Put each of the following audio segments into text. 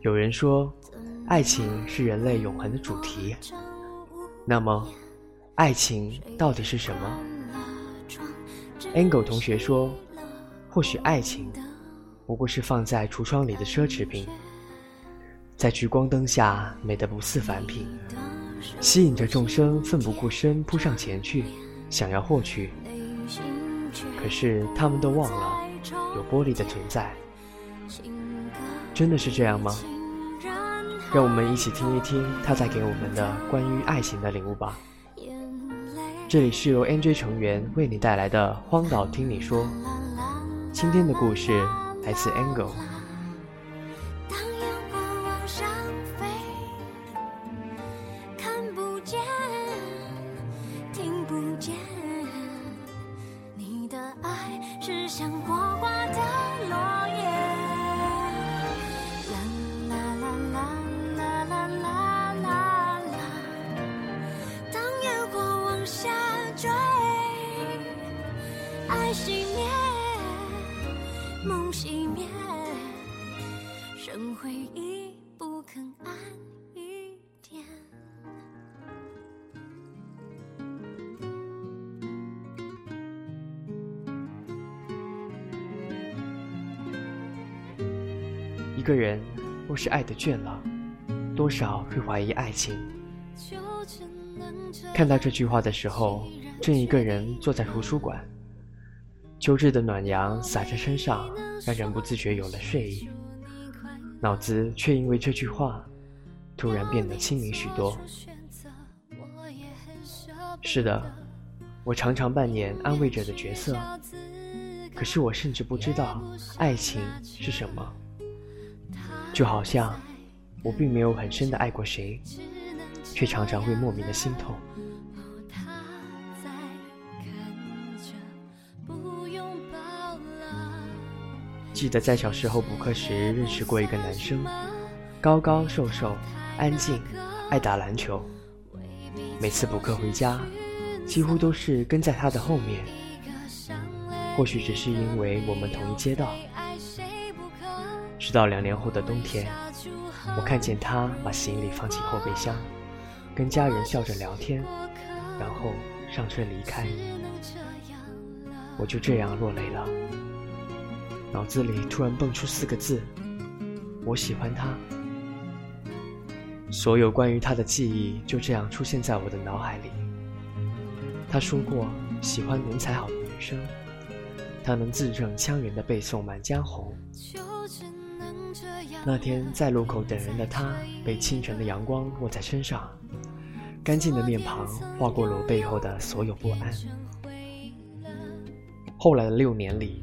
有人说，爱情是人类永恒的主题。那么，爱情到底是什么？Angle 同学说，或许爱情不过是放在橱窗里的奢侈品，在聚光灯下美得不似凡品，吸引着众生奋不顾身扑上前去，想要获取。可是他们都忘了有玻璃的存在。真的是这样吗？让我们一起听一听他带给我们的关于爱情的领悟吧。这里是由 NJ 成员为你带来的《荒岛听你说》，今天的故事来自 Angle。一个人若是爱的倦了，多少会怀疑爱情。看到这句话的时候，正一个人坐在图书馆，秋日的暖阳洒在身上，让人不自觉有了睡意。脑子却因为这句话，突然变得清明许多。是的，我常常扮演安慰者的角色，可是我甚至不知道爱情是什么。就好像我并没有很深的爱过谁，却常常会莫名的心痛。记得在小时候补课时认识过一个男生，高高瘦瘦，安静，爱打篮球。每次补课回家，几乎都是跟在他的后面。或许只是因为我们同一街道。直到两年后的冬天，我看见他把行李放进后备箱，跟家人笑着聊天，然后上车离开。我就这样落泪了，脑子里突然蹦出四个字：我喜欢他。所有关于他的记忆就这样出现在我的脑海里。他说过喜欢文才好的女生，他能字正腔圆地背诵《满江红》。那天在路口等人的他，被清晨的阳光落在身上，干净的面庞划过了我背后的所有不安。后来的六年里，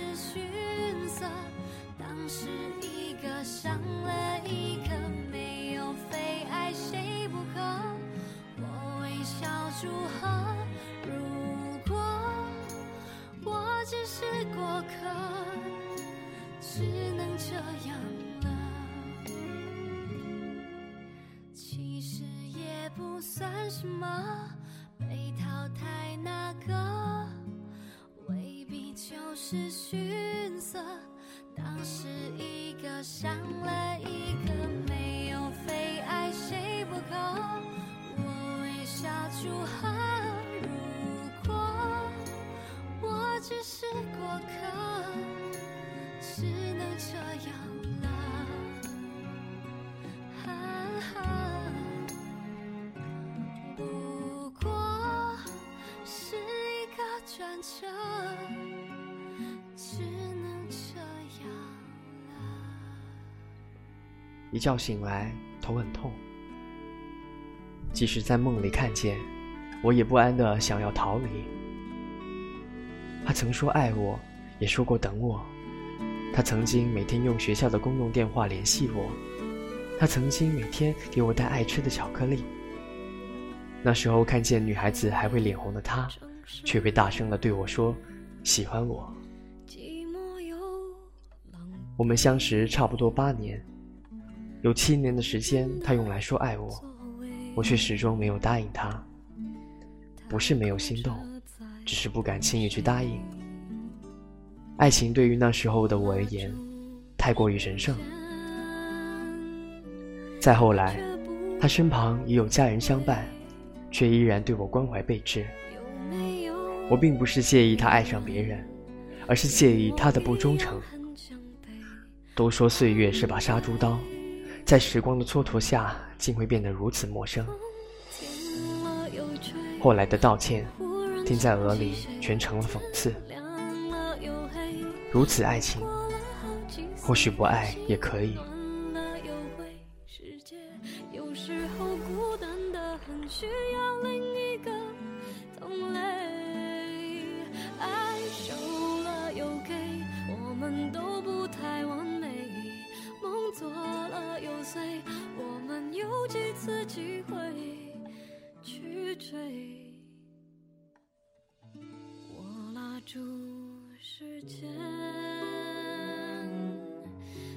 是逊色。当时一个伤了一个，没有非爱谁不可。我微笑祝贺。如果我只是过客，只能这样了。其实也不算。什么被淘汰？那个都是逊色。当时一个伤了一个，没有非爱谁不可。我微笑祝贺。如果我只是过客，只能这样了。不过是。一个转折觉醒来，头很痛。即使在梦里看见，我也不安的想要逃离。他曾说爱我，也说过等我，他曾经每天用学校的公用电话联系我，他曾经每天给我带爱吃的巧克力。那时候看见女孩子还会脸红的他，却会大声的对我说：“喜欢我。”我们相识差不多八年，有七年的时间他用来说爱我，我却始终没有答应他。不是没有心动，只是不敢轻易去答应。爱情对于那时候的我而言，太过于神圣。再后来，他身旁已有家人相伴。却依然对我关怀备至。我并不是介意他爱上别人，而是介意他的不忠诚。都说岁月是把杀猪刀，在时光的蹉跎下，竟会变得如此陌生。后来的道歉，听在耳里全成了讽刺。如此爱情，或许不爱也可以。住时间，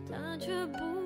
它却不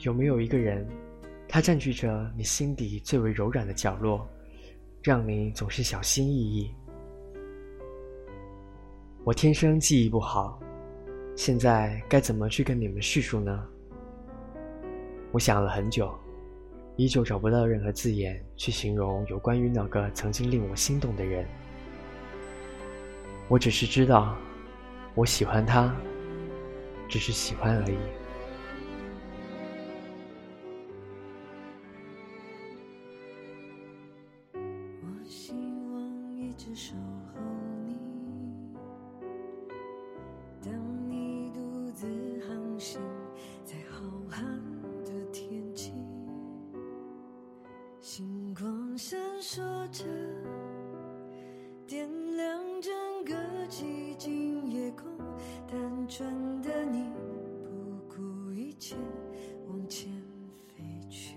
有没有一个人，他占据着你心底最为柔软的角落，让你总是小心翼翼？我天生记忆不好，现在该怎么去跟你们叙述呢？我想了很久，依旧找不到任何字眼去形容有关于那个曾经令我心动的人。我只是知道，我喜欢他，只是喜欢而已。星光闪烁着点亮整个寂静夜空单纯的你不顾一切往前飞去。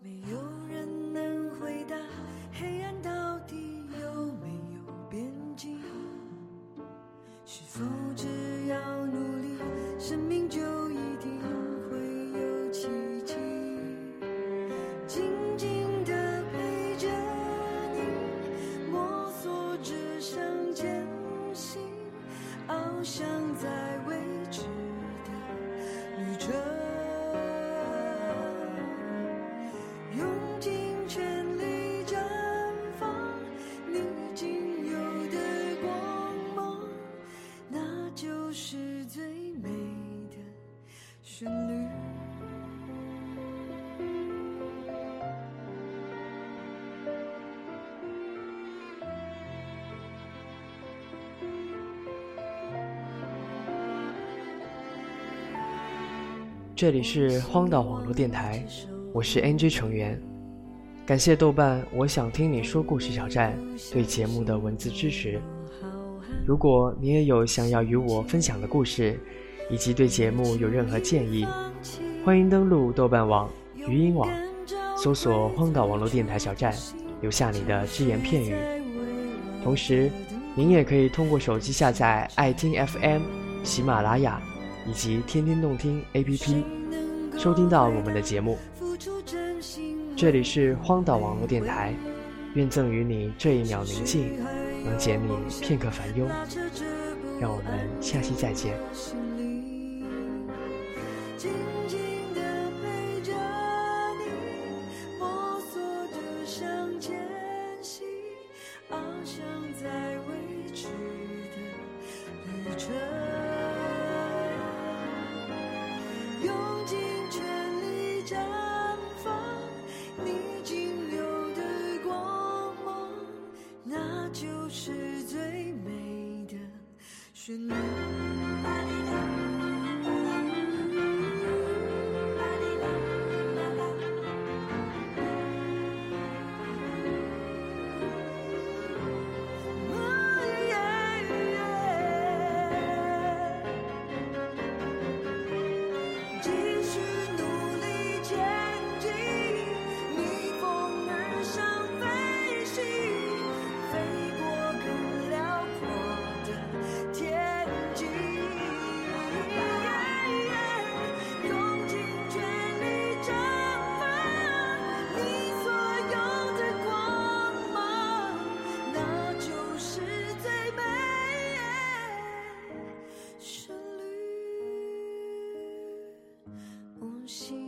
没有人能回答黑暗到底有没有边境是否只要努力生命就这里是荒岛网络电台，我是 NG 成员。感谢豆瓣“我想听你说故事”小站对节目的文字支持。如果你也有想要与我分享的故事，以及对节目有任何建议，欢迎登录豆瓣网、语音网，搜索“荒岛网络电台小站”，留下你的只言片语。同时，您也可以通过手机下载爱听 FM、喜马拉雅以及天天动听 APP，收听到我们的节目。这里是荒岛网络电台，愿赠予你这一秒宁静，能解你片刻烦忧。让我们下期再见。should 心。